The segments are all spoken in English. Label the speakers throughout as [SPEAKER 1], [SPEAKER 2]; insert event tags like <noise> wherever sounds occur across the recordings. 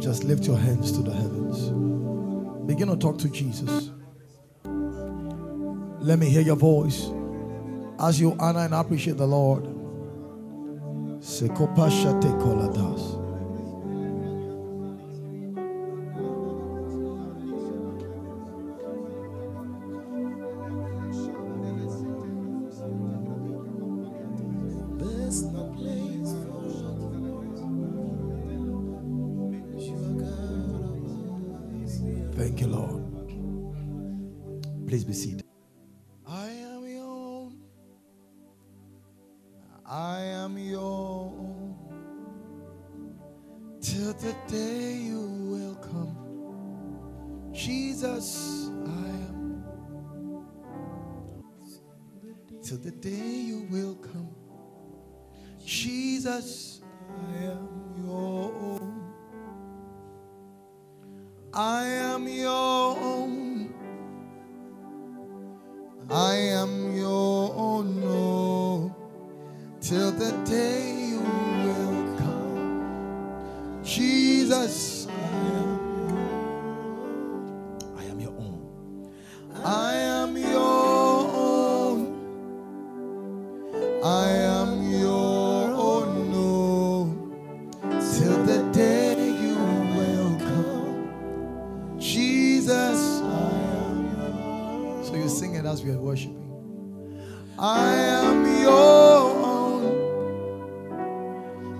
[SPEAKER 1] Just lift your hands to the heavens. Begin to talk to Jesus. Let me hear your voice as you honor and appreciate the Lord. Sekopashate koladas.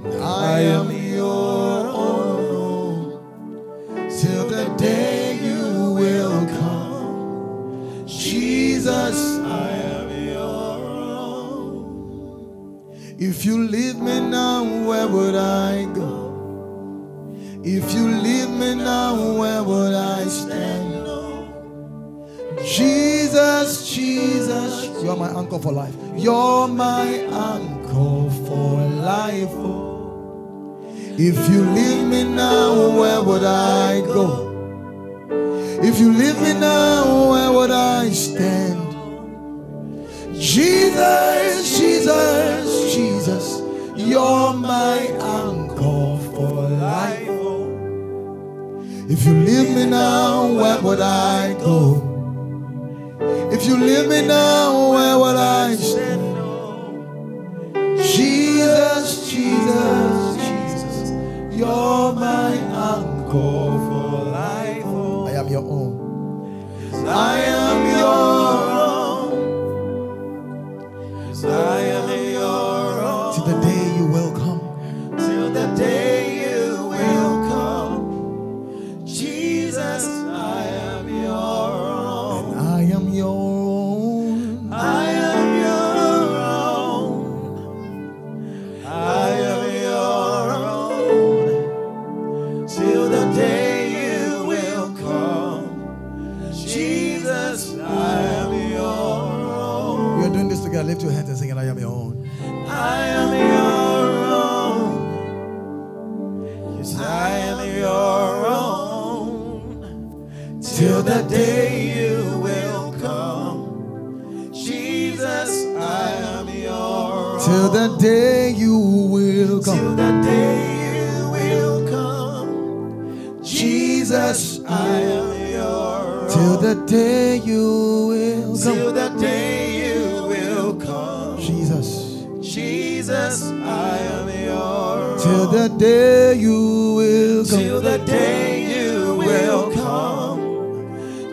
[SPEAKER 2] I am your own. Till the day you will come. Jesus, I am your own. If you leave me now, where would I go? If you leave me now, where would I stand? Jesus, Jesus,
[SPEAKER 1] You are my anchor for life.
[SPEAKER 2] you're my anchor for life. Oh. If you leave me now, where would I go? If you leave me now, where would I stand? Jesus, Jesus, Jesus, you're my anchor for life. If you leave me now, where would I go? If you leave me now, where would I stand?
[SPEAKER 1] I am the day you will
[SPEAKER 2] Till the day you will come.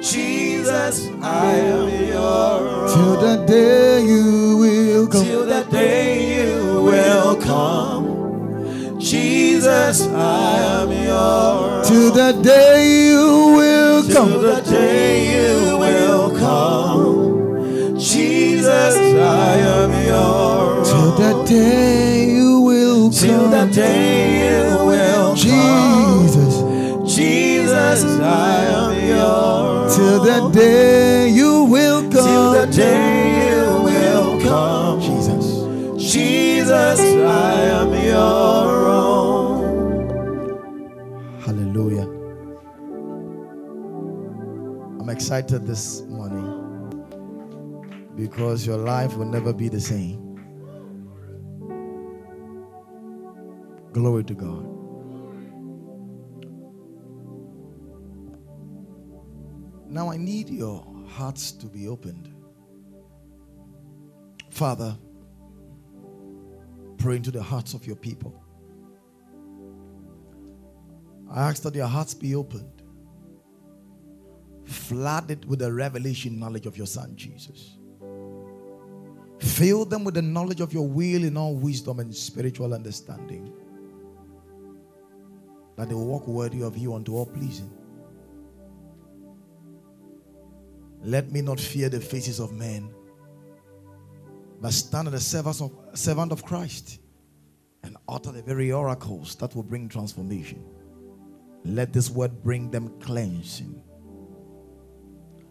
[SPEAKER 2] Jesus, I am your Till the day you will come. Till the day you will come. Jesus, I am your
[SPEAKER 1] Till the day you will
[SPEAKER 2] Till
[SPEAKER 1] come.
[SPEAKER 2] the day you will come. Jesus, I am your
[SPEAKER 1] Till the day
[SPEAKER 2] day you will come.
[SPEAKER 1] Jesus.
[SPEAKER 2] Jesus, I am your
[SPEAKER 1] Till the day you will come. Till the day you will come.
[SPEAKER 2] Jesus. Jesus, I am your own.
[SPEAKER 1] Hallelujah. I'm excited this morning because your life will never be the same. Glory to God. Now I need your hearts to be opened. Father, pray into the hearts of your people. I ask that your hearts be opened, flooded with the revelation knowledge of your Son Jesus. Fill them with the knowledge of your will in all wisdom and spiritual understanding that they will walk worthy of you unto all pleasing. Let me not fear the faces of men, but stand as a servant of Christ and utter the very oracles that will bring transformation. Let this word bring them cleansing.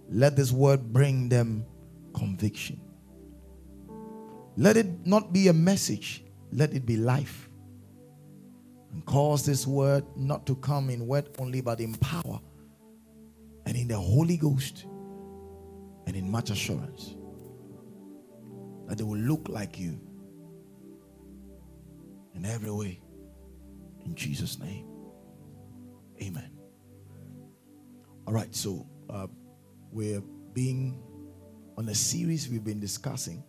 [SPEAKER 1] Let this word bring them conviction. Let it not be a message, let it be life. And cause this word not to come in word only, but in power and in the Holy Ghost and in much assurance that they will look like you in every way. In Jesus' name. Amen. All right, so uh, we're being on a series we've been discussing.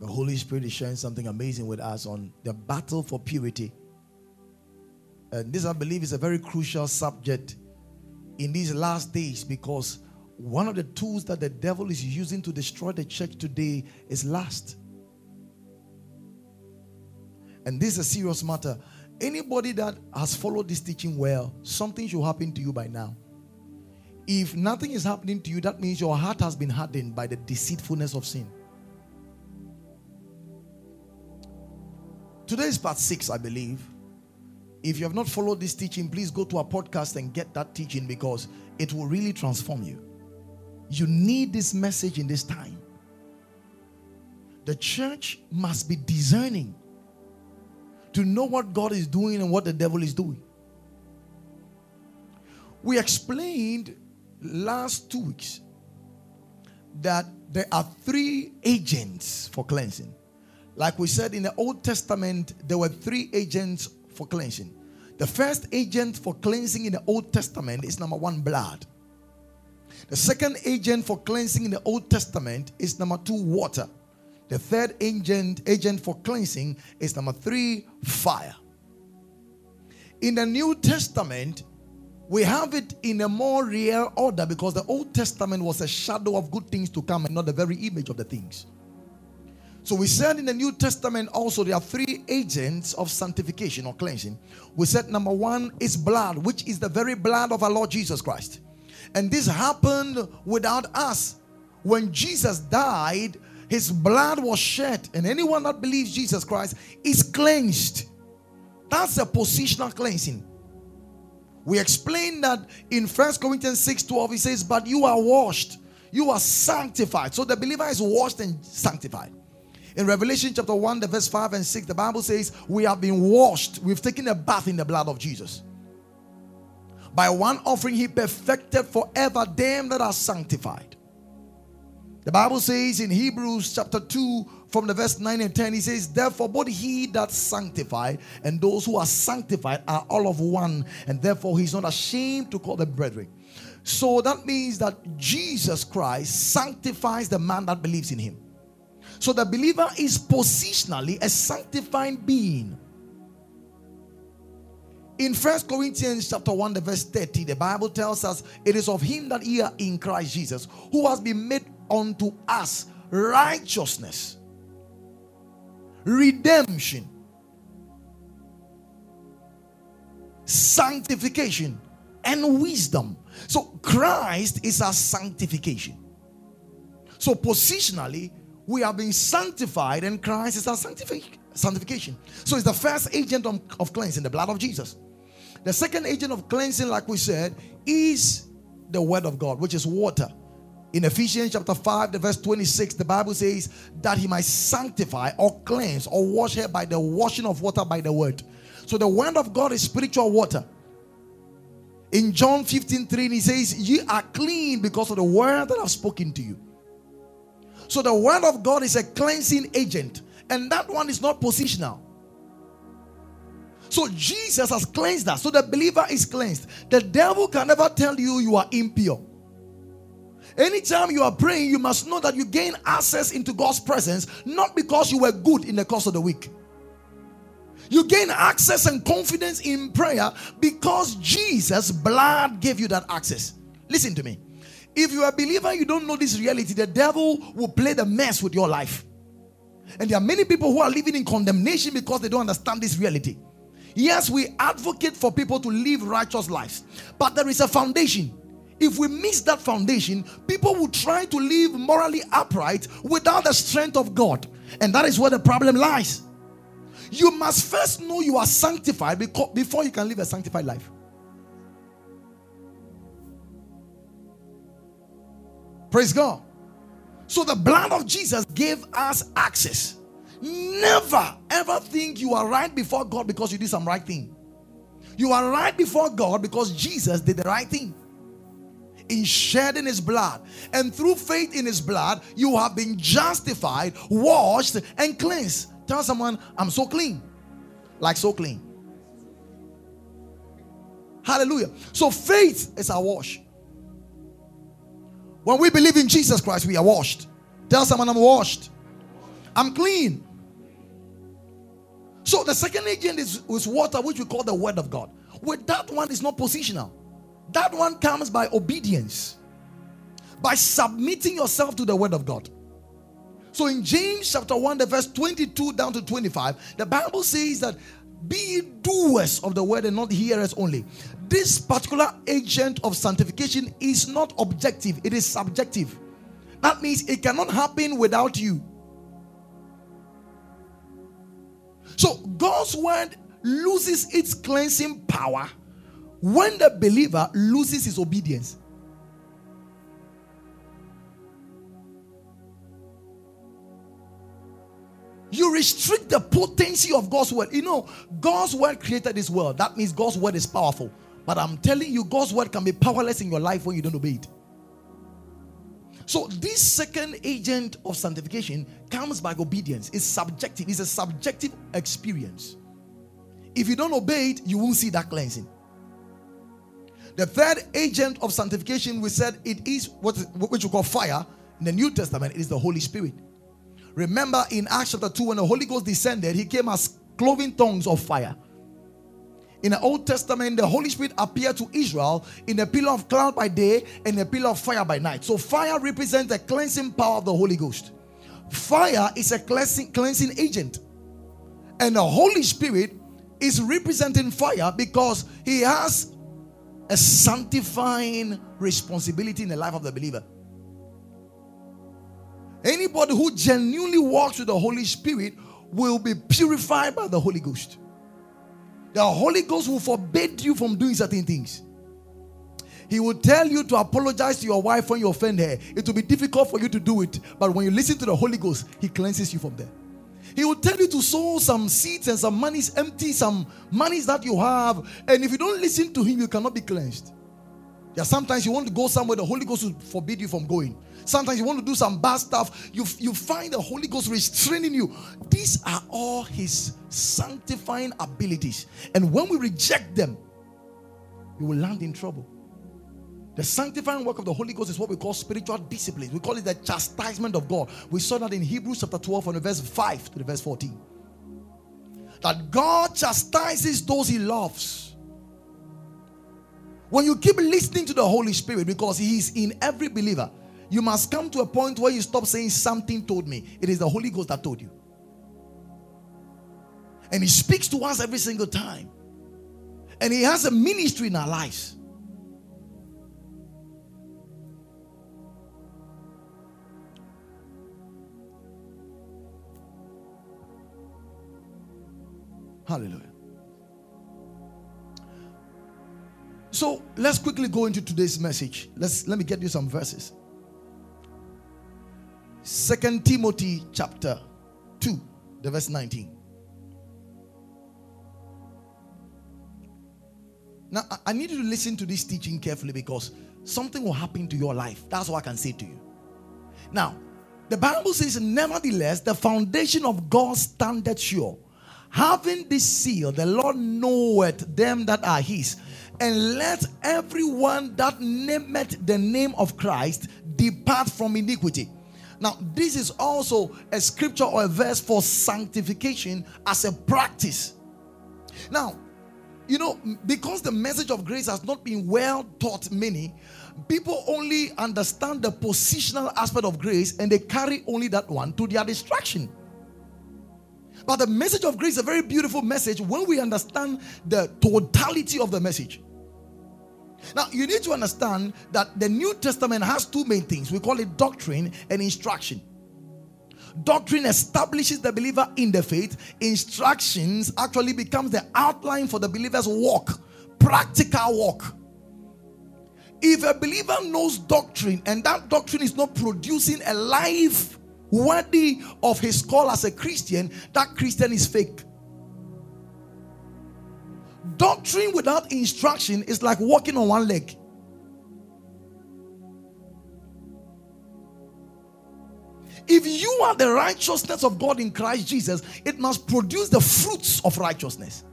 [SPEAKER 1] The Holy Spirit is sharing something amazing with us on the battle for purity. And this, I believe, is a very crucial subject in these last days because one of the tools that the devil is using to destroy the church today is lust. And this is a serious matter. Anybody that has followed this teaching well, something should happen to you by now. If nothing is happening to you, that means your heart has been hardened by the deceitfulness of sin. Today is part six, I believe. If you have not followed this teaching, please go to our podcast and get that teaching because it will really transform you. You need this message in this time. The church must be discerning to know what God is doing and what the devil is doing. We explained last two weeks that there are three agents for cleansing. Like we said in the Old Testament, there were three agents for cleansing. The first agent for cleansing in the Old Testament is number one, blood. The second agent for cleansing in the Old Testament is number two, water. The third agent, agent for cleansing is number three, fire. In the New Testament, we have it in a more real order because the Old Testament was a shadow of good things to come and not the very image of the things. So we said in the New Testament also there are three agents of sanctification or cleansing. We said number one is blood, which is the very blood of our Lord Jesus Christ. And this happened without us. When Jesus died, his blood was shed, and anyone that believes Jesus Christ is cleansed. That's a positional cleansing. We explained that in First Corinthians 6 12, he says, But you are washed, you are sanctified. So the believer is washed and sanctified. In Revelation chapter 1, the verse 5 and 6, the Bible says, We have been washed, we've taken a bath in the blood of Jesus. By one offering, he perfected forever them that are sanctified. The Bible says in Hebrews chapter 2, from the verse 9 and 10, he says, Therefore, both he that sanctified and those who are sanctified are all of one, and therefore he's not ashamed to call them brethren. So that means that Jesus Christ sanctifies the man that believes in him. So the believer is positionally a sanctifying being. In First Corinthians chapter 1, the verse 30, the Bible tells us it is of him that ye are in Christ Jesus, who has been made unto us righteousness, redemption, sanctification, and wisdom. So Christ is our sanctification. So positionally, we are being sanctified, and Christ is our sanctification. So it's the first agent of, cleansing, the blood of Jesus. The second agent of cleansing, like we said, is the word of God, which is water. In Ephesians chapter 5, the verse 26, the Bible says that he might sanctify or cleanse or wash her by the washing of water by the word. So the word of God is spiritual water. In John 15 3, he says, Ye are clean because of the word that I've spoken to you. So the word of God is a cleansing agent, and that one is not positional. So Jesus has cleansed us. So the believer is cleansed. The devil can never tell you you are impure. Anytime you are praying, you must know that you gain access into God's presence not because you were good in the course of the week. You gain access and confidence in prayer because Jesus' blood gave you that access. Listen to me. If you are a believer, you don't know this reality, the devil will play the mess with your life. And there are many people who are living in condemnation because they don't understand this reality. Yes, we advocate for people to live righteous lives, but there is a foundation. If we miss that foundation, people will try to live morally upright without the strength of God. And that is where the problem lies. You must first know you are sanctified before you can live a sanctified life. Praise God. So the blood of Jesus gave us access. Never ever think you are right before God because you did some right thing. You are right before God because Jesus did the right thing in shedding his blood. And through faith in his blood, you have been justified, washed, and cleansed. Tell someone, I'm so clean. Like so clean. Hallelujah. So faith is our wash. When we believe in Jesus Christ, we are washed. Tell someone, I'm washed. I'm clean. So the second agent is, is water, which we call the word of God. With that one is not positional. That one comes by obedience, by submitting yourself to the word of God. So in James chapter 1, the verse 22 down to 25, the Bible says that be doers of the word and not hearers only. This particular agent of sanctification is not objective, it is subjective. That means it cannot happen without you. So God's word loses its cleansing power when the believer loses his obedience. You restrict the potency of God's word. You know, God's word created this world. That means God's word is powerful. But I'm telling you, God's word can be powerless in your life when you don't obey it. So, this second agent of sanctification comes by obedience. It's subjective, it's a subjective experience. If you don't obey it, you won't see that cleansing. The third agent of sanctification, we said it is what which we call fire. In the New Testament, it is the Holy Spirit. Remember in Acts chapter 2, when the Holy Ghost descended, he came as cloven tongues of fire. In the Old Testament, the Holy Spirit appeared to Israel in a pillar of cloud by day and a pillar of fire by night. So, fire represents the cleansing power of the Holy Ghost. Fire is a cleansing, cleansing agent, and the Holy Spirit is representing fire because he has a sanctifying responsibility in the life of the believer. Anybody who genuinely walks with the Holy Spirit will be purified by the Holy Ghost. The Holy Ghost will forbid you from doing certain things. He will tell you to apologize to your wife when you offend her. It will be difficult for you to do it, but when you listen to the Holy Ghost, He cleanses you from there. He will tell you to sow some seeds and some monies, empty some monies that you have. And if you don't listen to Him, you cannot be cleansed. Yeah, sometimes you want to go somewhere, the Holy Ghost will forbid you from going. Sometimes you want to do some bad stuff, you, you find the Holy Ghost restraining you. These are all His sanctifying abilities. And when we reject them, you will land in trouble. The sanctifying work of the Holy Ghost is what we call spiritual discipline. We call it the chastisement of God. We saw that in Hebrews chapter 12 from the verse 5 to the verse 14. That God chastises those he loves. When you keep listening to the Holy Spirit, because He is in every believer, you must come to a point where you stop saying, Something told me. It is the Holy Ghost that told you. And He speaks to us every single time. And He has a ministry in our lives. Hallelujah. So let's quickly go into today's message. Let's let me get you some verses. Second Timothy chapter 2, the verse 19. Now I need you to listen to this teaching carefully because something will happen to your life. That's what I can say to you. Now, the Bible says, nevertheless, the foundation of God standeth sure Having this seal, the Lord knoweth them that are his. And let everyone that nameth the name of Christ depart from iniquity. Now, this is also a scripture or a verse for sanctification as a practice. Now, you know, because the message of grace has not been well taught many, people only understand the positional aspect of grace and they carry only that one to their distraction. But the message of grace is a very beautiful message when we understand the totality of the message. Now, you need to understand that the New Testament has two main things. We call it doctrine and instruction. Doctrine establishes the believer in the faith. Instructions actually becomes the outline for the believer's walk, practical walk. If a believer knows doctrine and that doctrine is not producing a life worthy of his call as a Christian, that Christian is fake. Doctrine without instruction is like walking on one leg. If you are the righteousness of God in Christ Jesus, it must produce the fruits of righteousness.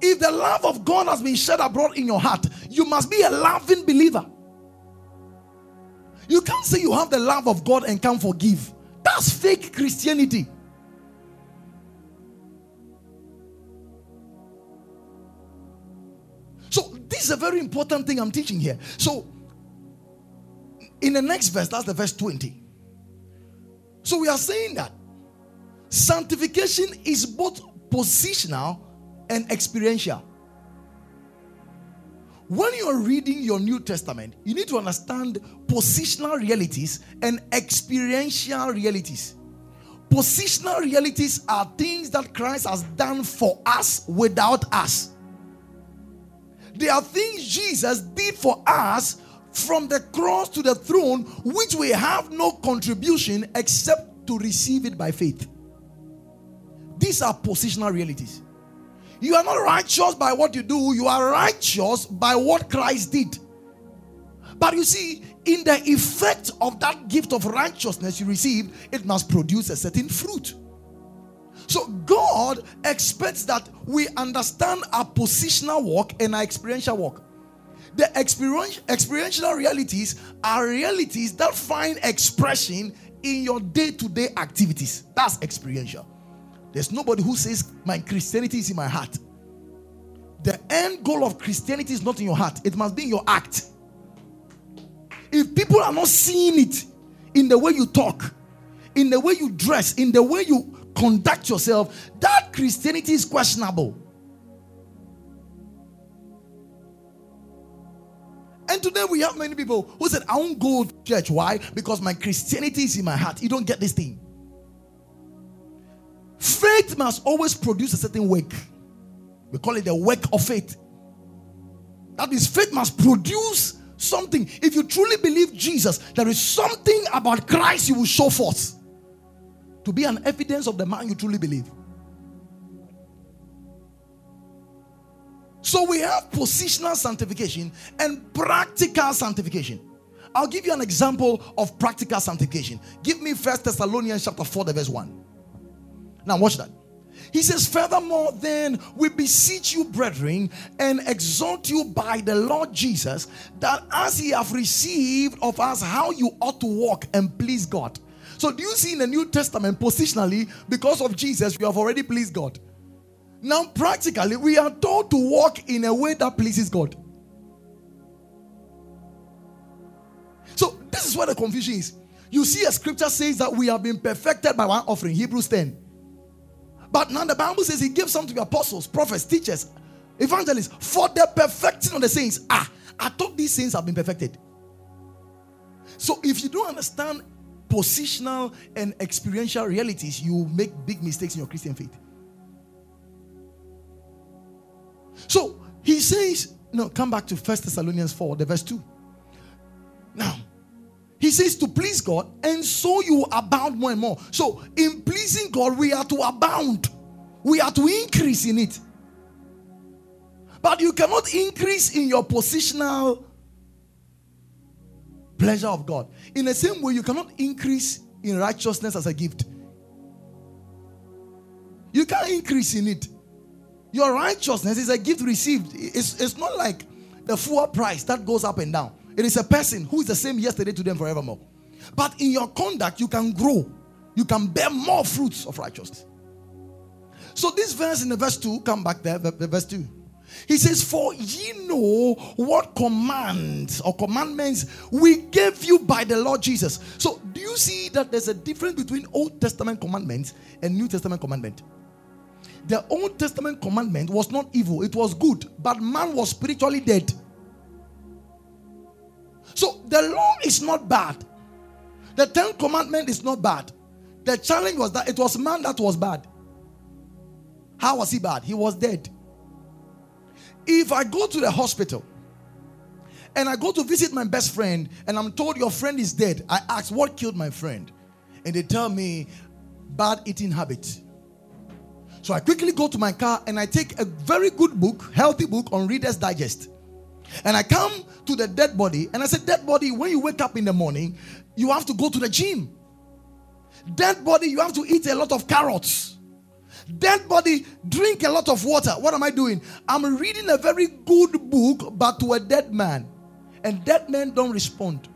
[SPEAKER 1] If the love of God has been shed abroad in your heart, you must be a loving believer. You can't say you have the love of God and can't forgive. That's fake Christianity. This is a very important thing I'm teaching here. So, in the next verse, that's the verse 20. So, we are saying that sanctification is both positional and experiential. When you are reading your New Testament, you need to understand positional realities and experiential realities. Positional realities are things that Christ has done for us without us. They are things Jesus did for us from the cross to the throne, which we have no contribution except to receive it by faith. These are positional realities. You are not righteous by what you do, you are righteous by what Christ did. But you see, in the effect of that gift of righteousness you received, it must produce a certain fruit. So God expects that we understand our positional walk and our experiential walk. The experiential realities are realities that find expression in your day to day activities. That's experiential. There's nobody who says, My Christianity is in my heart. The end goal of Christianity is not in your heart, it must be in your act. If people are not seeing it in the way you talk, in the way you dress, in the way you conduct yourself, that Christianity is questionable. And today we have many people who said, I won't go to church. Why? Because my Christianity is in my heart. You don't get this thing. Faith must always produce a certain work. We call it the work of faith. That means faith must produce something. If you truly believe Jesus, there is something about Christ you will show forth to be an evidence of the man you truly believe. So we have positional sanctification and practical sanctification. I'll give you an example of practical sanctification. Give me First Thessalonians chapter 4, the verse 1. Now watch that. He says, Furthermore, then we beseech you, brethren, and exhort you by the Lord Jesus, that as ye have received of us how you ought to walk and please God. So, do you see in the New Testament, positionally, because of Jesus, we have already pleased God. Now, practically, we are told to walk in a way that pleases God. So, this is where the confusion is. You see, a scripture says that we have been perfected by one offering, Hebrews 10. But now the Bible says he gave some to the apostles, prophets, teachers, evangelists for the perfecting of the saints. Ah, I thought these saints have been perfected. So if you don't understand positional and experiential realities, you make big mistakes in your Christian faith. So he says, no, come back to First Thessalonians 4, the verse 2. Now, he says to please God, and so you abound more and more. So, in pleasing God, we are to abound, we are to increase in it. But you cannot increase in your positional pleasure of God. In the same way, you cannot increase in righteousness as a gift. You can't increase in it. Your righteousness is a gift received. It's, it's not like the full price that goes up and down. It is a person who is the same yesterday, to them forevermore. But in your conduct, you can grow. You can bear more fruits of righteousness. So this verse in the verse 2, come back there, the, the verse 2. He says, For ye know what commands or commandments we gave you by the Lord Jesus. So, do you see that there's a difference between Old Testament commandments and New Testament commandment? The Old Testament commandment was not evil, it was good, but man was spiritually dead. So, the law is not bad. The Ten Commandment is not bad. The challenge was that it was man that was bad. How was he bad? He was dead. If I go to the hospital and I go to visit my best friend and I'm told your friend is dead, I ask, What killed my friend? And they tell me, Bad eating habits. So I quickly go to my car and I take a very good book, healthy book on Reader's Digest. And I come to the dead body and I said, Dead body, when you wake up in the morning, you have to go to the gym. Dead body, you have to eat a lot of carrots. Dead body, drink a lot of water. What am I doing? I'm reading a very good book, but to a dead man. And dead men don't respond.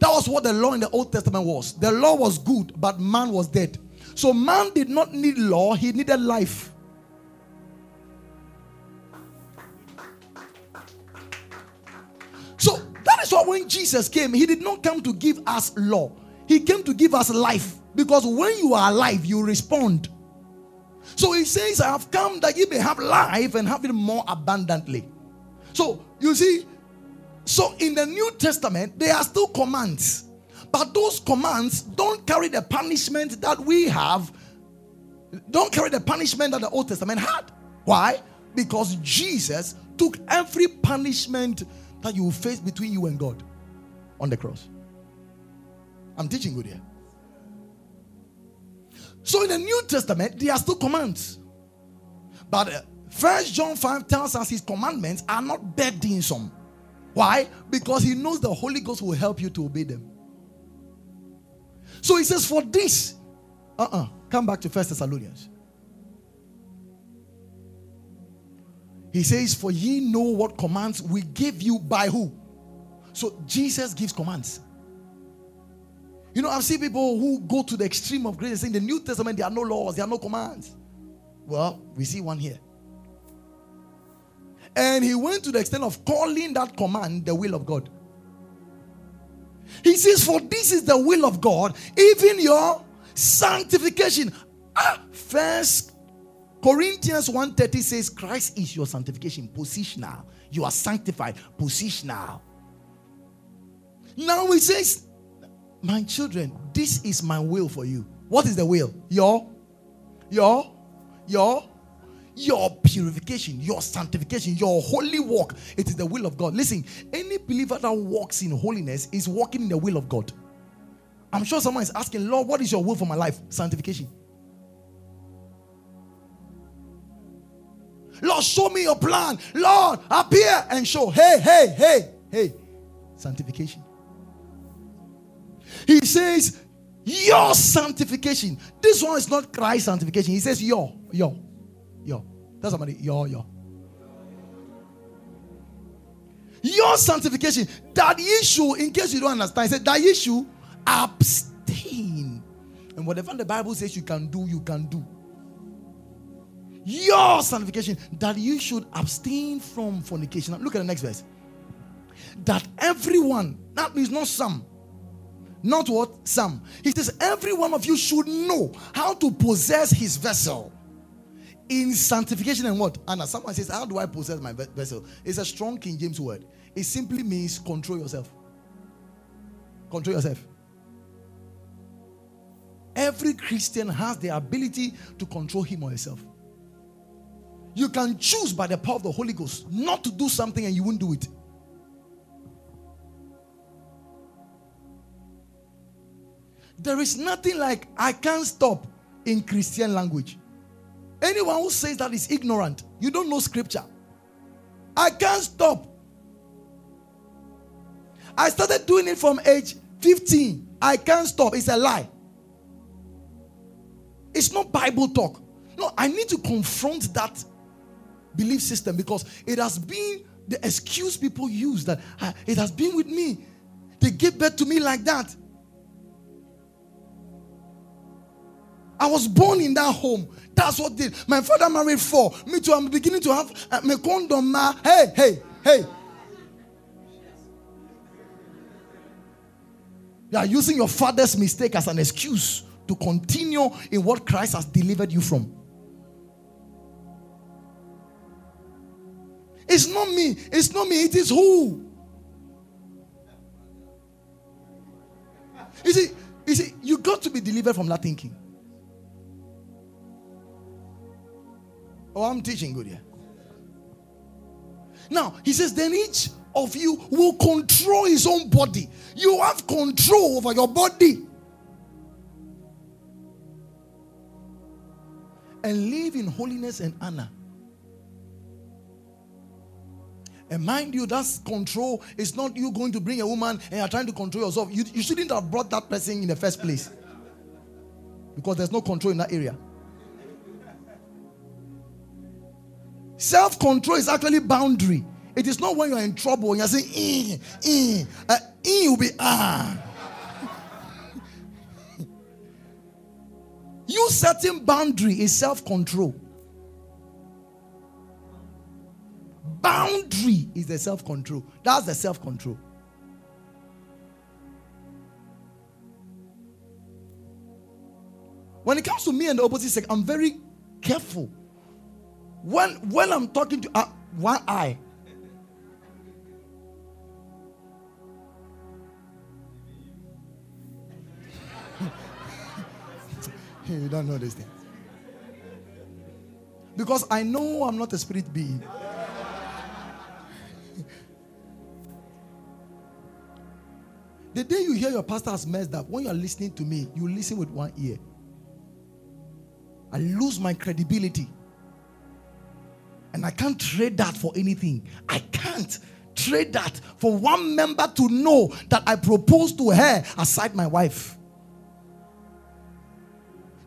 [SPEAKER 1] That was what the law in the Old Testament was. The law was good, but man was dead. So man did not need law, he needed life. So that is why when Jesus came, he did not come to give us law, he came to give us life. Because when you are alive, you respond. So he says, I have come that you may have life and have it more abundantly. So you see, so in the New Testament, there are still commands, but those commands don't carry the punishment that we have, don't carry the punishment that the Old Testament had. Why? Because Jesus took every punishment that you face between you and God on the cross. I'm teaching good here. So in the New Testament, there are still commands. But uh, First John 5 tells us his commandments are not burdensome. Why? Because he knows the Holy Ghost will help you to obey them. So he says, For this, uh uh-uh, uh come back to First Thessalonians. He says, For ye know what commands we give you by who? So Jesus gives commands. You know, I've seen people who go to the extreme of grace saying the New Testament, there are no laws, there are no commands. Well, we see one here. And he went to the extent of calling that command the will of God. He says, For this is the will of God, even your sanctification. Ah, first Corinthians 1:30 says, Christ is your sanctification, positional. You are sanctified, positional. Now he says, my children, this is my will for you. What is the will? Your, your, your, your purification, your sanctification, your holy walk. It is the will of God. Listen, any believer that walks in holiness is walking in the will of God. I'm sure someone is asking, Lord, what is your will for my life? Sanctification. Lord, show me your plan. Lord, appear and show. Hey, hey, hey, hey. Sanctification. He says, Your sanctification. This one is not Christ's sanctification. He says, Your, your, your. Tell somebody, your, your. Your sanctification. That issue, in case you don't understand, he said, That issue, abstain. And whatever the Bible says you can do, you can do. Your sanctification, that you should abstain from fornication. Now look at the next verse. That everyone, that means not some, not what? Some. He says, Every one of you should know how to possess his vessel in sanctification and what? Anna, someone says, How do I possess my vessel? It's a strong King James word. It simply means control yourself. Control yourself. Every Christian has the ability to control him or herself. You can choose by the power of the Holy Ghost not to do something and you won't do it. There is nothing like I can't stop in Christian language. Anyone who says that is ignorant. You don't know scripture. I can't stop. I started doing it from age 15. I can't stop. It's a lie. It's not Bible talk. No, I need to confront that belief system because it has been the excuse people use that uh, it has been with me. They gave birth to me like that. I was born in that home. That's what did. My father married four. Me too. I'm beginning to have uh, my condom. Ma. Hey, hey, hey. You are using your father's mistake as an excuse to continue in what Christ has delivered you from. It's not me. It's not me. It is who? You see, you see, you got to be delivered from that thinking. Oh, I'm teaching good here. Now, he says, then each of you will control his own body. You have control over your body. And live in holiness and honor. And mind you, that's control. It's not you going to bring a woman and you're trying to control yourself. You, you shouldn't have brought that person in the first place. Because there's no control in that area. Self control is actually boundary. It is not when you're in trouble and you're saying, eh, eh. Uh, eh will be ah. <laughs> you setting boundary is self control. Boundary is the self control. That's the self control. When it comes to me and the opposite sex, I'm very careful. When when I'm talking to uh, one eye, <laughs> you don't know this thing. Because I know I'm not a spirit being. <laughs> The day you hear your pastor has messed up, when you're listening to me, you listen with one ear. I lose my credibility. And I can't trade that for anything. I can't trade that for one member to know that I proposed to her aside my wife.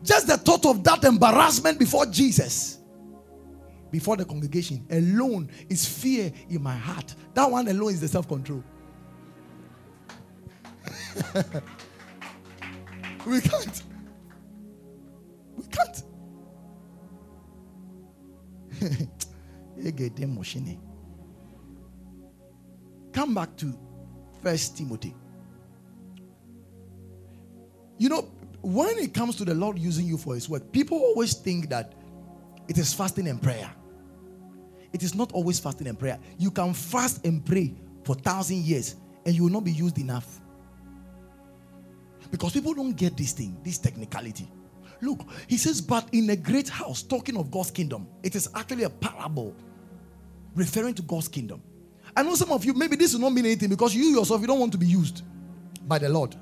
[SPEAKER 1] Just the thought of that embarrassment before Jesus, before the congregation, alone is fear in my heart. That one alone is the self control. <laughs> we can't. We can't. <laughs> Come back to First Timothy. You know, when it comes to the Lord using you for His work, people always think that it is fasting and prayer. It is not always fasting and prayer. You can fast and pray for thousand years, and you will not be used enough. Because people don't get this thing, this technicality. Look, he says, but in a great house, talking of God's kingdom, it is actually a parable referring to God's kingdom. I know some of you, maybe this will not mean anything because you yourself, you don't want to be used by the Lord.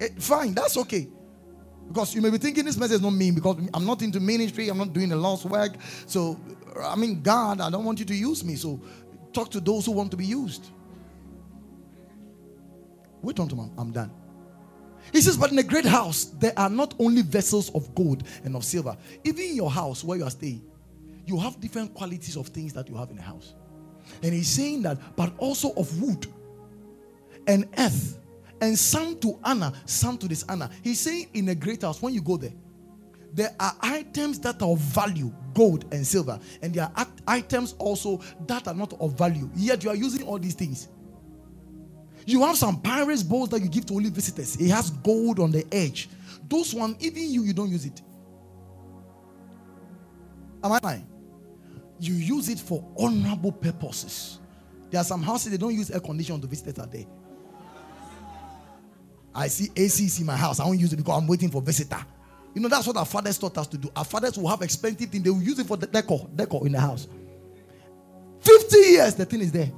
[SPEAKER 1] It, eh, fine, that's okay. Because you may be thinking this message is not me because I'm not into ministry, I'm not doing the Lord's work. So, I mean, God, I don't want you to use me. So, talk to those who want to be used. Wait on mom, I'm done. He says, But in a great house, there are not only vessels of gold and of silver. Even in your house where you are staying, you have different qualities of things that you have in a house. And he's saying that, but also of wood and earth, and some to honor, some to dishonor. He's saying, in a great house, when you go there, there are items that are of value, gold and silver, and there are items also that are not of value. Yet you are using all these things. You have some Pyrex bowls that you give to only visitors. It has gold on the edge. Those one, even you, you don't use it. Am I lying? You use it for honorable purposes. There are some houses they don't use air conditioning to visitors are there. I see ACs in my house. I won't use it because I'm waiting for visitor. You know, that's what our fathers taught us to do. Our fathers will have expensive things, they will use it for the decor, decor in the house. 50 years, the thing is there.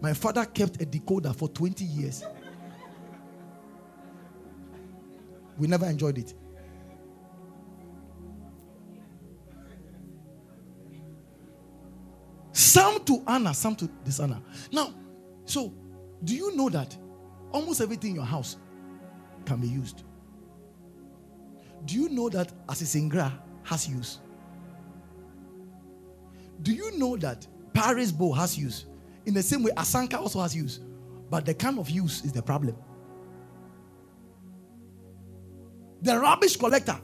[SPEAKER 1] My father kept a decoder for 20 years. We never enjoyed it. Some to honor, some to dishonor. Now, so do you know that almost everything in your house can be used? Do you know that Asisingra has use? Do you know that Paris bow has use? In the same way, Asanka also has use. But the kind of use is the problem. The rubbish collector,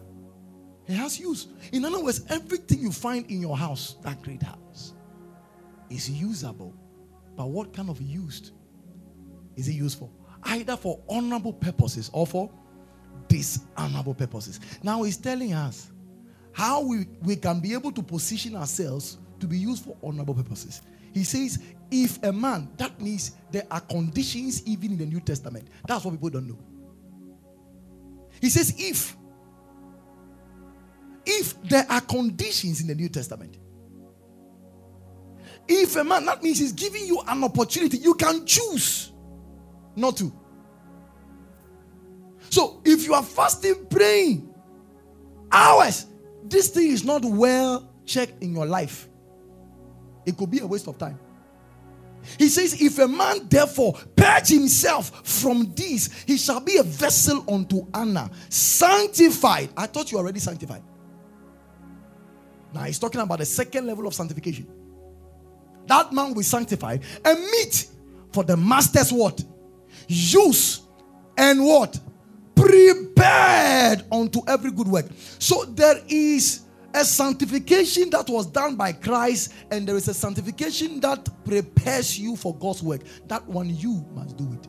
[SPEAKER 1] he has use. In other words, everything you find in your house, that great house, is usable. But what kind of use is it used for? Either for honorable purposes or for dishonorable purposes. Now he's telling us how we, we can be able to position ourselves to be used for honorable purposes. He says, if a man, that means there are conditions even in the New Testament. That's what people don't know. He says, if if there are conditions in the New Testament, if a man, that means he's giving you an opportunity, you can choose not to. So if you are fasting, praying hours, this thing is not well checked in your life. It could be a waste of time. He says, If a man therefore purge himself from this, he shall be a vessel unto honor, sanctified. I thought you already sanctified. Now he's talking about the second level of sanctification. That man will sanctify and meet for the master's what? Use and what? Prepared unto every good work. So there is a sanctification that was done by Christ, and there is a sanctification that prepares you for God's work. That one you must do it.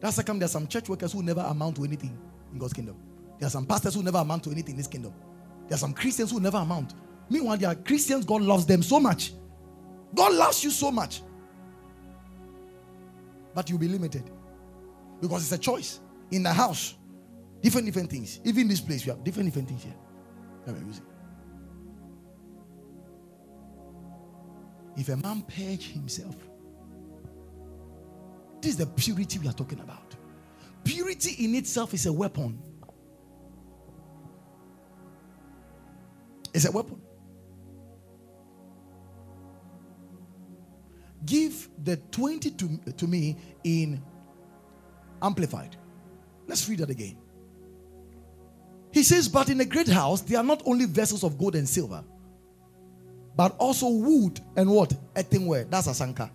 [SPEAKER 1] That's how come there are some church workers who never amount to anything in God's kingdom. There are some pastors who never amount to anything in this kingdom. There are some Christians who never amount. Meanwhile, there are Christians, God loves them so much. God loves you so much. But you'll be limited. Because it's a choice. In the house, different, different things. Even this place, we have different, different things here that we're using. If a man purge himself, this is the purity we are talking about. Purity in itself is a weapon. It's a weapon. Give the 20 to, to me in Amplified. Let's read that again. He says, But in a great house, there are not only vessels of gold and silver, but also wood and what? Earthenware. That's asanka.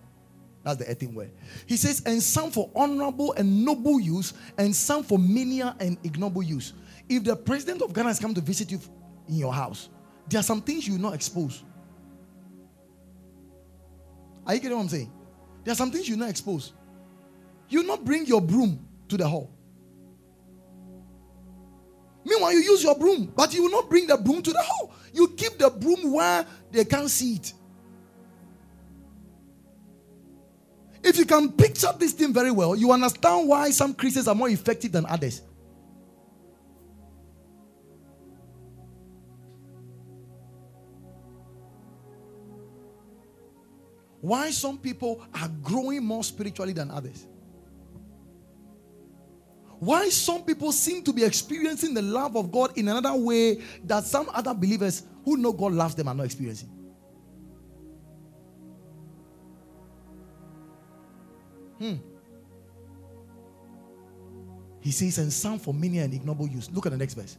[SPEAKER 1] That's the earthenware. He says, And some for honorable and noble use, and some for menial and ignoble use. If the president of Ghana has come to visit you in your house, there are some things you will not expose. Are you getting what I'm saying? There are some things you will not expose. You not bring your broom to the hall. Meanwhile, you use your broom, but you will not bring the broom to the hall. You keep the broom where they can't see it. If you can picture this thing very well, you understand why some Christians are more effective than others. Why some people are growing more spiritually than others. Why some people seem to be experiencing the love of God in another way that some other believers who know God loves them are not experiencing. Hmm. He says, and some for many and ignoble use. Look at the next verse.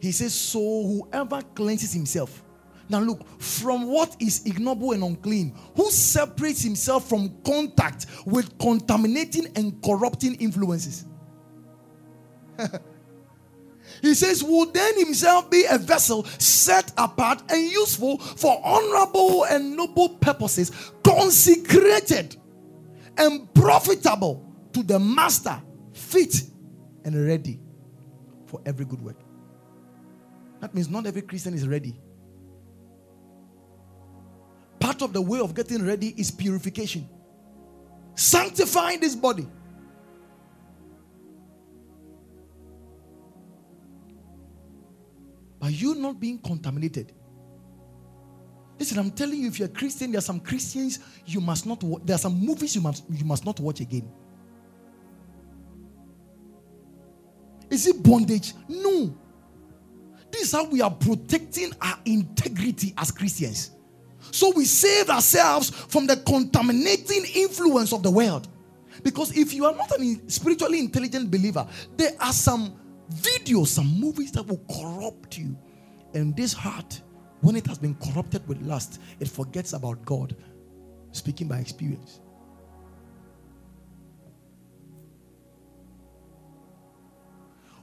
[SPEAKER 1] He says, So whoever cleanses himself. Now look, from what is ignoble and unclean, who separates himself from contact with contaminating and corrupting influences. <laughs> he says, Will then himself be a vessel set apart and useful for honorable and noble purposes, consecrated and profitable to the master, fit and ready for every good work. That means not every Christian is ready. Part of the way of getting ready is purification, sanctifying this body. By you not being contaminated. Listen, I'm telling you, if you're a Christian, there are some Christians you must not watch. There are some movies you must you must not watch again. Is it bondage? No. This is how we are protecting our integrity as Christians. So we save ourselves from the contaminating influence of the world. Because if you are not a spiritually intelligent believer, there are some videos, some movies that will corrupt you. And this heart, when it has been corrupted with lust, it forgets about God. Speaking by experience.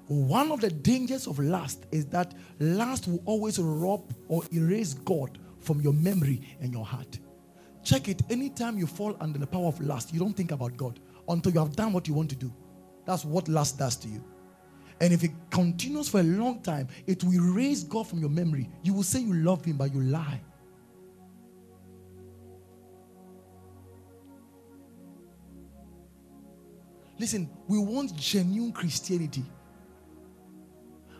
[SPEAKER 1] One of the dangers of lust is that lust will always rob or erase God from your memory and your heart. Check it. Anytime you fall under the power of lust, you don't think about God until you have done what you want to do. That's what lust does to you. And if it continues for a long time, it will erase God from your memory. You will say you love Him, but you lie. Listen, we want genuine Christianity.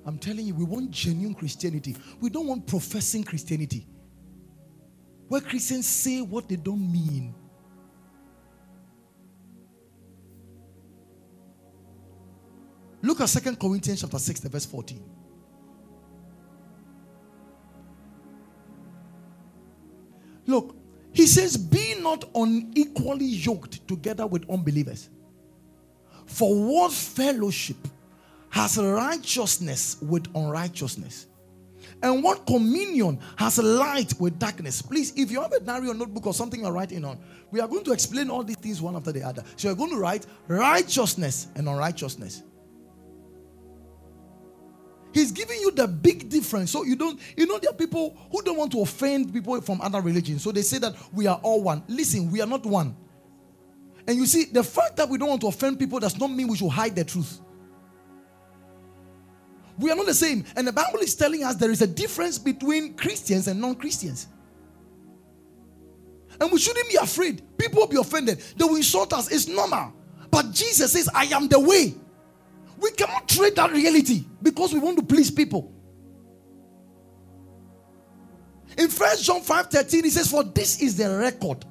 [SPEAKER 1] I'm telling you, we want genuine Christianity. We don't want professing Christianity. Where Christians say what they don't mean. Look at Second Corinthians chapter 6, verse 14. Look, he says, Be not unequally yoked together with unbelievers. For what fellowship has righteousness with unrighteousness? And what communion has light with darkness? Please, if you have a diary or notebook or something you're writing on, we are going to explain all these things one after the other. So you're going to write righteousness and unrighteousness. He's giving you the big difference. So you don't, you know, there are people who don't want to offend people from other religions. So they say that we are all one. Listen, we are not one. And you see, the fact that we don't want to offend people does not mean we should hide the truth. We are not the same. And the Bible is telling us there is a difference between Christians and non Christians. And we shouldn't be afraid. People will be offended. They will insult us. It's normal. But Jesus says, I am the way. We cannot trade that reality because we want to please people. In First John 5 13, he says, For this is the record.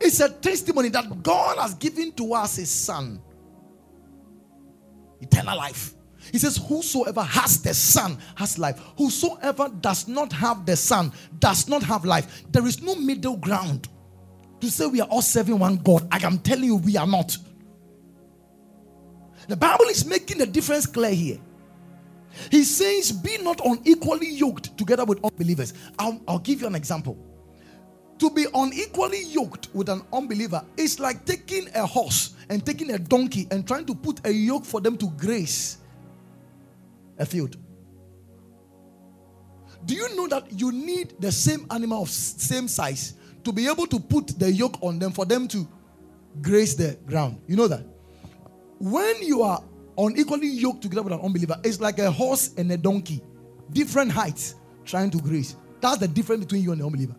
[SPEAKER 1] It's a testimony that God has given to us his son. Eternal life. He says, Whosoever has the Son has life. Whosoever does not have the Son does not have life. There is no middle ground to say we are all serving one God. I am telling you, we are not. The Bible is making the difference clear here. He says, Be not unequally yoked together with unbelievers. I'll, I'll give you an example. To be unequally yoked with an unbeliever is like taking a horse and taking a donkey and trying to put a yoke for them to grace a field. Do you know that you need the same animal of same size to be able to put the yoke on them for them to graze the ground? You know that? When you are unequally yoked together with an unbeliever, it's like a horse and a donkey, different heights trying to graze. That's the difference between you and the unbeliever.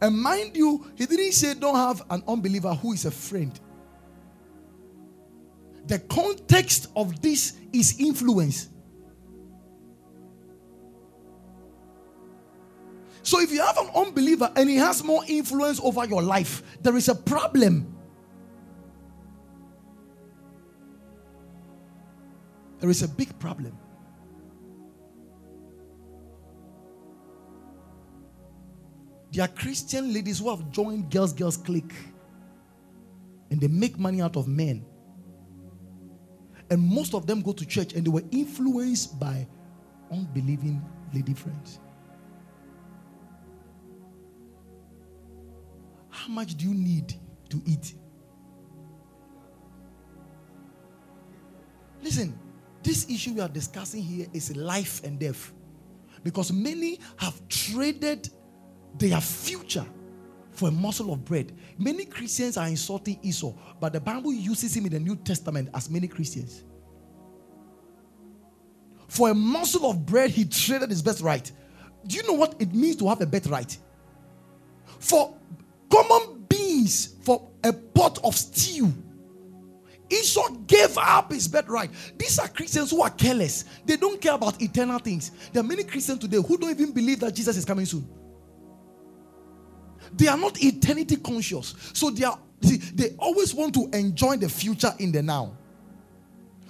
[SPEAKER 1] And mind you, he didn't say don't have an unbeliever who is a friend. The context of this is influence. So if you have an unbeliever and he has more influence over your life, there is a problem. There is a big problem. There are Christian ladies who have joined Girls Girls Clique and they make money out of men. And most of them go to church and they were influenced by unbelieving lady friends. How much do you need to eat? Listen, this issue we are discussing here is life and death. Because many have traded their future for a morsel of bread. Many Christians are insulting Esau, but the Bible uses him in the New Testament as many Christians. For a morsel of bread, he traded his birthright. Do you know what it means to have a birthright? For common beans, for a pot of stew, Esau gave up his birthright. These are Christians who are careless. They don't care about eternal things. There are many Christians today who don't even believe that Jesus is coming soon. They are not eternity conscious. So they are see, they always want to enjoy the future in the now.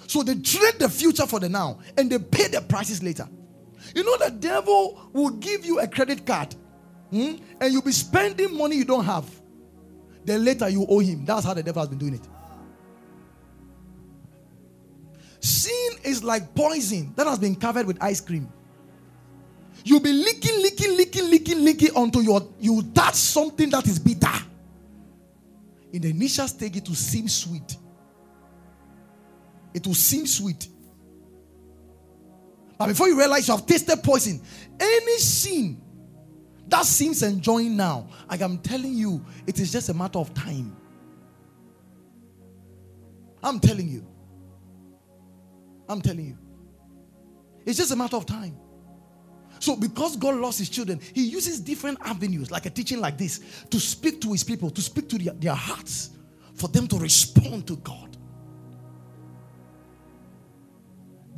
[SPEAKER 1] So they trade the future for the now and they pay the prices later. You know, the devil will give you a credit card hmm, and you'll be spending money you don't have then later you owe him. That's how the devil has been doing it. Sin is like poison that has been covered with ice cream. You'll be licking, licking, licking, licking, licking until you you touch something that is bitter. In the initial stage, it will seem sweet. It will seem sweet. But before you realize you have tasted poison, any sin that seems enjoying now, I am telling you, it is just a matter of time. I'm telling you. I'm telling you. It's just a matter of time. So, because God lost his children, he uses different avenues, like a teaching like this, to speak to his people, to speak to their, their hearts, for them to respond to God.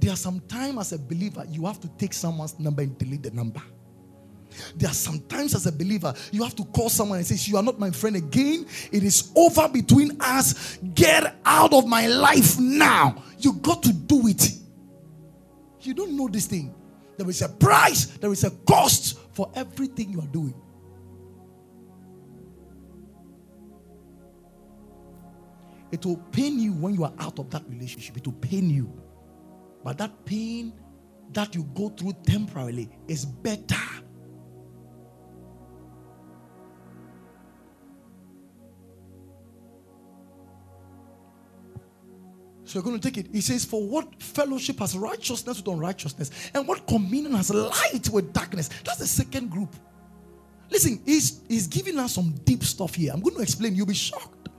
[SPEAKER 1] There are some time as a believer, you have to take someone's number and delete the number. There are sometimes as a believer, you have to call someone and say, You are not my friend again. It is over between us. Get out of my life now. You got to do it. You don't know this thing. There is a price, there is a cost for everything you are doing. It will pain you when you are out of that relationship. It will pain you. But that pain that you go through temporarily is better So you're going to take it. He says, For what fellowship has righteousness with unrighteousness? And what communion has light with darkness? That's the second group. Listen, he's, he's giving us some deep stuff here. I'm going to explain. You'll be shocked.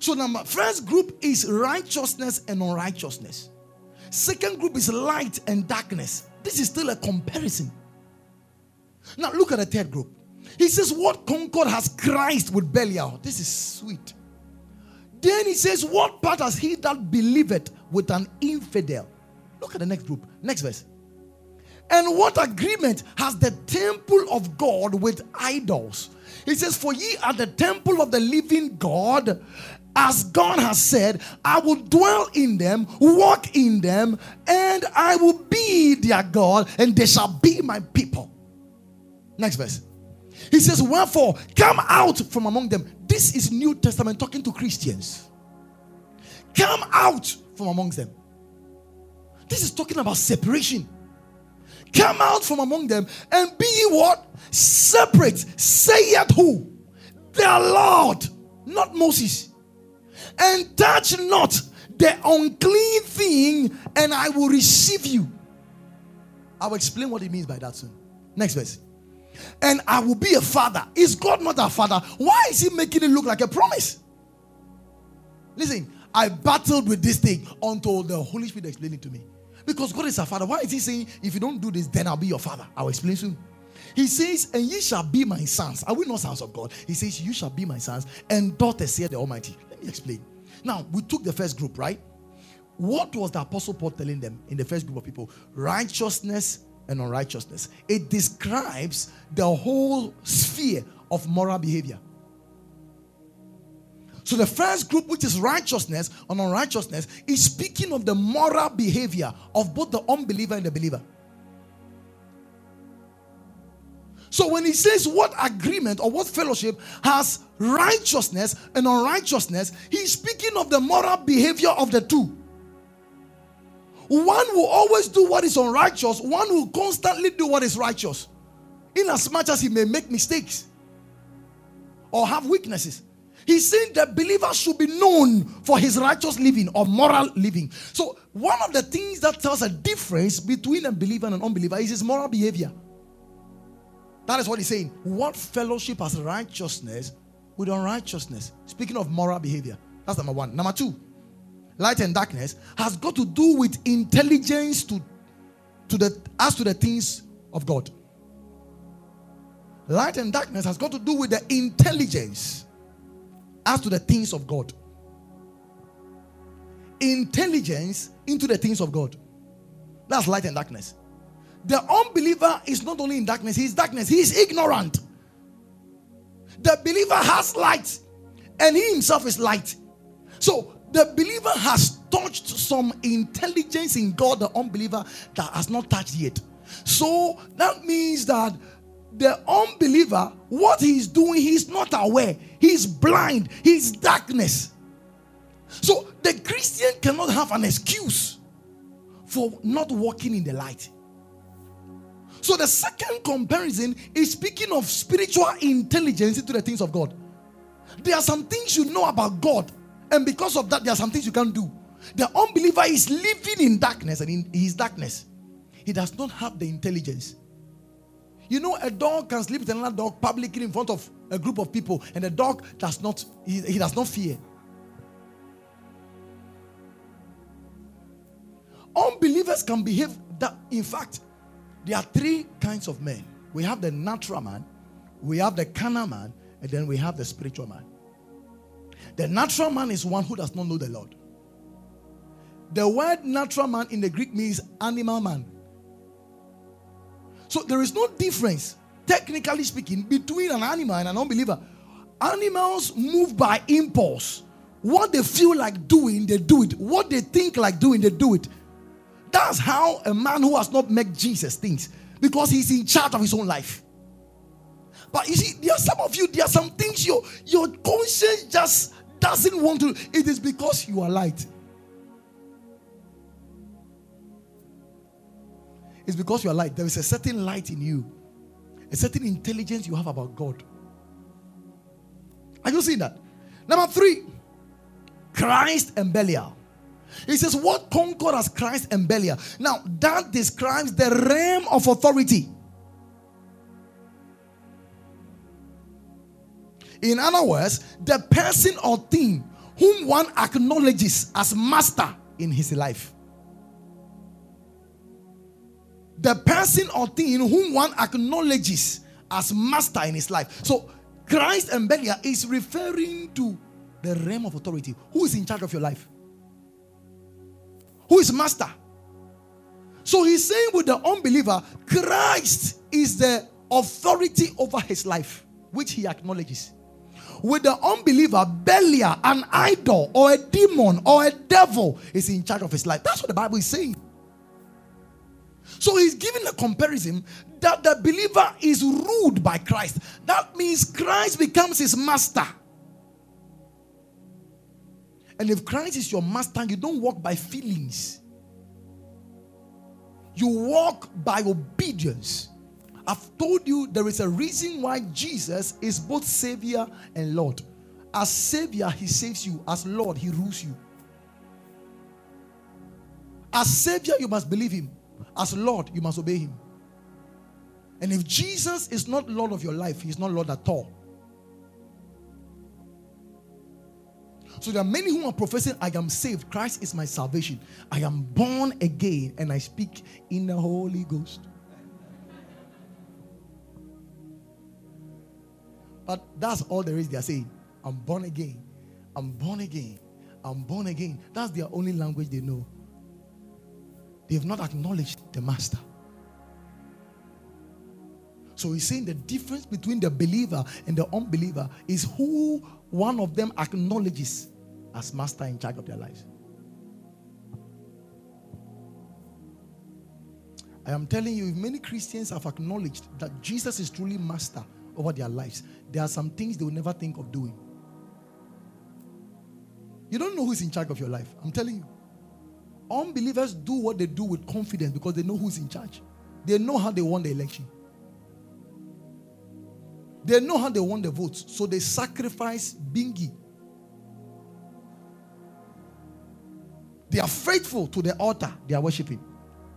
[SPEAKER 1] So, number first group is righteousness and unrighteousness. Second group is light and darkness. This is still a comparison. Now, look at the third group. He says, What concord has Christ with Belial? This is sweet. Then he says, What part has he that believeth with an infidel? Look at the next group. Next verse. And what agreement has the temple of God with idols? He says, For ye are the temple of the living God. As God has said, I will dwell in them, walk in them, and I will be their God, and they shall be my people. Next verse. He says, Wherefore, come out from among them. This is New Testament talking to Christians. Come out from amongst them. This is talking about separation. Come out from among them and be what? Separate. Say it who? Their Lord, not Moses. And touch not the unclean thing, and I will receive you. I will explain what it means by that soon. Next verse and I will be a father. Is God not a father? Why is He making it look like a promise? Listen, I battled with this thing until the Holy Spirit explained it to me. Because God is a father. Why is He saying, if you don't do this, then I'll be your father? I'll explain soon. He says, and ye shall be my sons. Are we not sons of God? He says, You shall be my sons and daughters, here the Almighty. Let me explain. Now, we took the first group, right? What was the Apostle Paul telling them in the first group of people? Righteousness and unrighteousness. It describes the whole sphere of moral behavior. So the first group, which is righteousness and unrighteousness, is speaking of the moral behavior of both the unbeliever and the believer. So when he says what agreement or what fellowship has righteousness and unrighteousness, he's speaking of the moral behavior of the two. One will always do what is unrighteous, one will constantly do what is righteous, in as much as he may make mistakes or have weaknesses. He's saying that believer should be known for his righteous living or moral living. So, one of the things that tells a difference between a believer and an unbeliever is his moral behavior. That is what he's saying. What fellowship has righteousness with unrighteousness? Speaking of moral behavior, that's number one. Number two, light and darkness, has got to do with intelligence to, to the as to the things of God. Light and darkness has got to do with the intelligence as to the things of God. Intelligence into the things of God. That's light and darkness. The unbeliever is not only in darkness, he's darkness, he is ignorant. The believer has light, and he himself is light. So the believer has touched some intelligence in God, the unbeliever that has not touched yet. So that means that the unbeliever, what he's doing, he's not aware. He's blind. He's darkness. So the Christian cannot have an excuse for not walking in the light. So the second comparison is speaking of spiritual intelligence into the things of God. There are some things you know about God, and because of that, there are some things you can't do. The unbeliever is living in darkness, and in his darkness, he does not have the intelligence. You know, a dog can sleep with another dog publicly in front of a group of people, and the dog does not, he, he does not fear. Unbelievers can behave that, in fact, there are three kinds of men we have the natural man, we have the carnal man, and then we have the spiritual man. The natural man is one who does not know the Lord. The word natural man in the Greek means animal man. So there is no difference, technically speaking, between an animal and an unbeliever. Animals move by impulse. What they feel like doing, they do it. What they think like doing, they do it. That's how a man who has not met Jesus thinks because he's in charge of his own life. But you see, there are some of you, there are some things your, your conscience just doesn't want to. It is because you are light. It's because you are light. There is a certain light in you, a certain intelligence you have about God. Are you seeing that? Number three, Christ and Belial. He says, What concord as Christ and Belial? Now, that describes the realm of authority. In other words, the person or thing whom one acknowledges as master in his life. The person or thing whom one acknowledges as master in his life. So, Christ and Belial is referring to the realm of authority. Who is in charge of your life? who is master. So he's saying with the unbeliever, Christ is the authority over his life, which he acknowledges. With the unbeliever, Belial, an idol or a demon or a devil is in charge of his life. That's what the Bible is saying. So he's giving a comparison that the believer is ruled by Christ. That means Christ becomes his master. And if Christ is your master, you don't walk by feelings, you walk by obedience. I've told you there is a reason why Jesus is both Savior and Lord. As Savior, He saves you. As Lord, He rules you. As Savior, you must believe Him. As Lord, you must obey Him. And if Jesus is not Lord of your life, He's not Lord at all. So there are many who are professing, I am saved. Christ is my salvation. I am born again and I speak in the Holy Ghost. But that's all there is. They are saying, I'm born again. I'm born again. I'm born again. That's their only language they know. They have not acknowledged the Master. So he's saying the difference between the believer and the unbeliever is who one of them acknowledges as master in charge of their lives. I am telling you, if many Christians have acknowledged that Jesus is truly master over their lives, there are some things they will never think of doing. You don't know who's in charge of your life. I'm telling you. Unbelievers do what they do with confidence because they know who's in charge. They know how they won the election. They know how they won the votes. So they sacrifice bingy. They are faithful to the altar they are worshiping.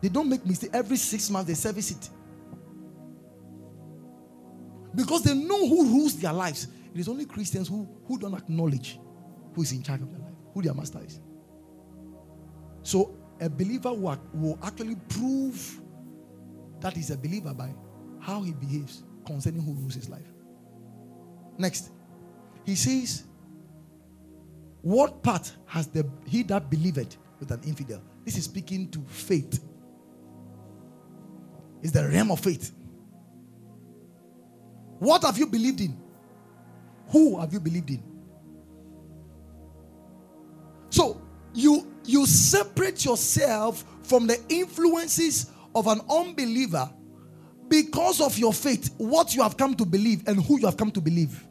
[SPEAKER 1] They don't make mistakes. Every six months they service it. Because they know who rules their lives. It is only Christians who, who don't acknowledge who is in charge of their life, who their master is. So a believer will, will actually prove that he's a believer by how he behaves concerning who rules his life. Next, he says, What part has the he that believed with an infidel? This is speaking to faith. It's the realm of faith. What have you believed in? Who have you believed in? So you you separate yourself from the influences of an unbeliever because of your faith, what you have come to believe and who you have come to believe.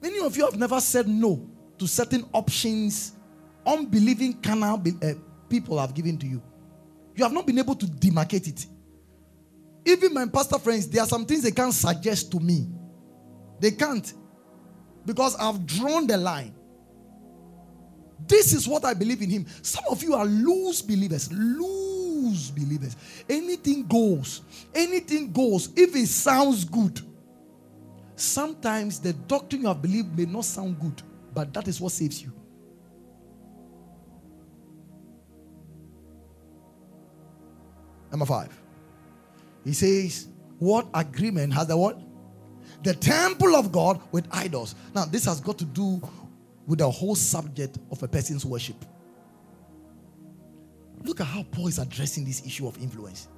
[SPEAKER 1] Many of you have never said no to certain options unbelieving carnal uh, people have given to you. You have not been able to demarcate it. Even my pastor friends, there are some things they can't suggest to me. They can't. Because I've drawn the line. This is what I believe in Him. Some of you are loose believers. Loose believers. Anything goes. Anything goes. If it sounds good. Sometimes the doctrine you have believed may not sound good, but that is what saves you. Number five. He says, What agreement has the what? The temple of God with idols. Now, this has got to do with the whole subject of a person's worship. Look at how Paul is addressing this issue of influence.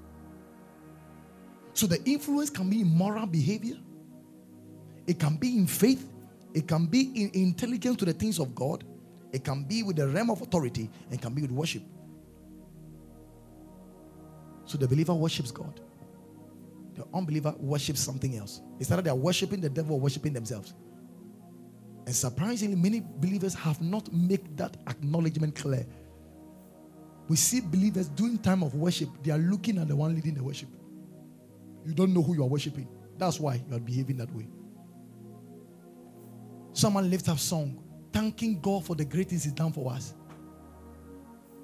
[SPEAKER 1] So, the influence can be in moral behavior, it can be in faith, it can be in intelligence to the things of God, it can be with the realm of authority, and can be with worship. So, the believer worships God. The unbeliever worships something else. It's either they are worshiping the devil or worshiping themselves. And surprisingly, many believers have not made that acknowledgement clear. We see believers doing time of worship, they are looking at the one leading the worship. You don't know who you are worshiping. That's why you are behaving that way. Someone lifts up song, thanking God for the great things He's done for us.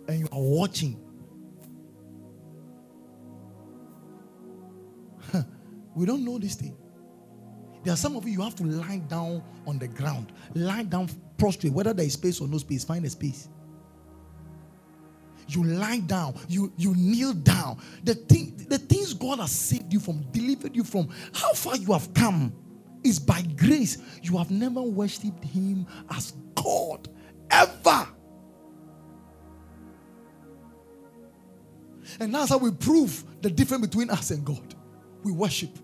[SPEAKER 1] And you are watching We don't know this thing. There are some of you, you have to lie down on the ground, lie down prostrate, whether there is space or no space, find a space. You lie down, you you kneel down. The thing, the things God has saved you from, delivered you from, how far you have come is by grace. You have never worshipped Him as God ever. And that's how we prove the difference between us and God. We worship.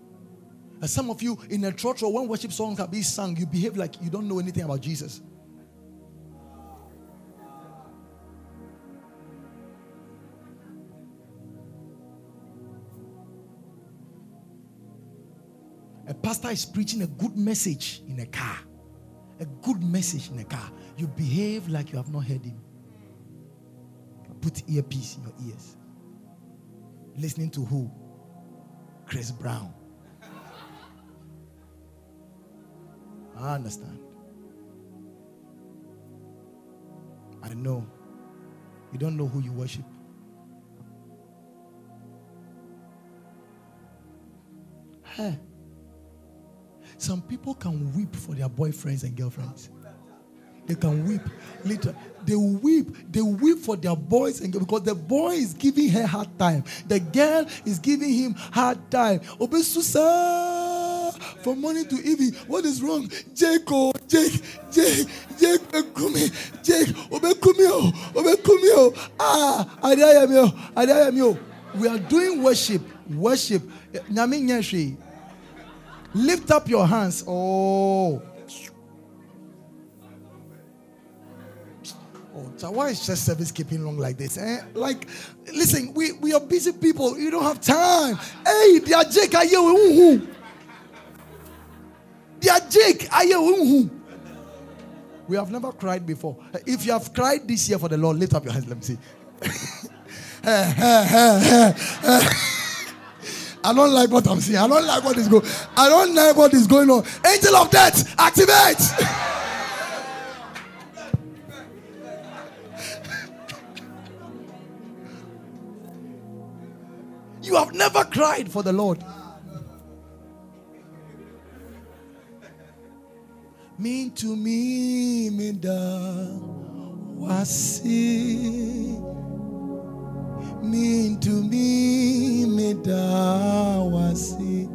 [SPEAKER 1] Some of you in a church or when worship songs are being sung, you behave like you don't know anything about Jesus. A pastor is preaching a good message in a car. A good message in a car. You behave like you have not heard him. Put earpiece in your ears. Listening to who? Chris Brown. I understand. I know. You don't know who you worship. Hey. Some people can weep for their boyfriends and girlfriends. They can weep. Later, they weep. They weep for their boys and because the boy is giving her hard time. The girl is giving him hard time. Obesusa from morning to evening. What is wrong? Jake, oh, Jake, Jake, Jake, Obekumi, Jake, Obekumi, oh, Obekumi, oh. Ah, Adayami, oh, Adayami, oh. We are doing worship, worship. Lift up your hands. Oh. Oh, why is church service keeping long like this? Eh? Like, listen, we, we are busy people. You don't have time. Hey, they are Jake, are you? Jake, are you? We have never cried before. If you have cried this year for the Lord, lift up your hands. Let me see. <laughs> Eh, eh, eh, I don't like what I'm seeing. I don't like what is going. I don't like what is going on. Angel of death, activate. <laughs> you have never cried for the Lord. Mean to me, me da wasi mintumi minda wasi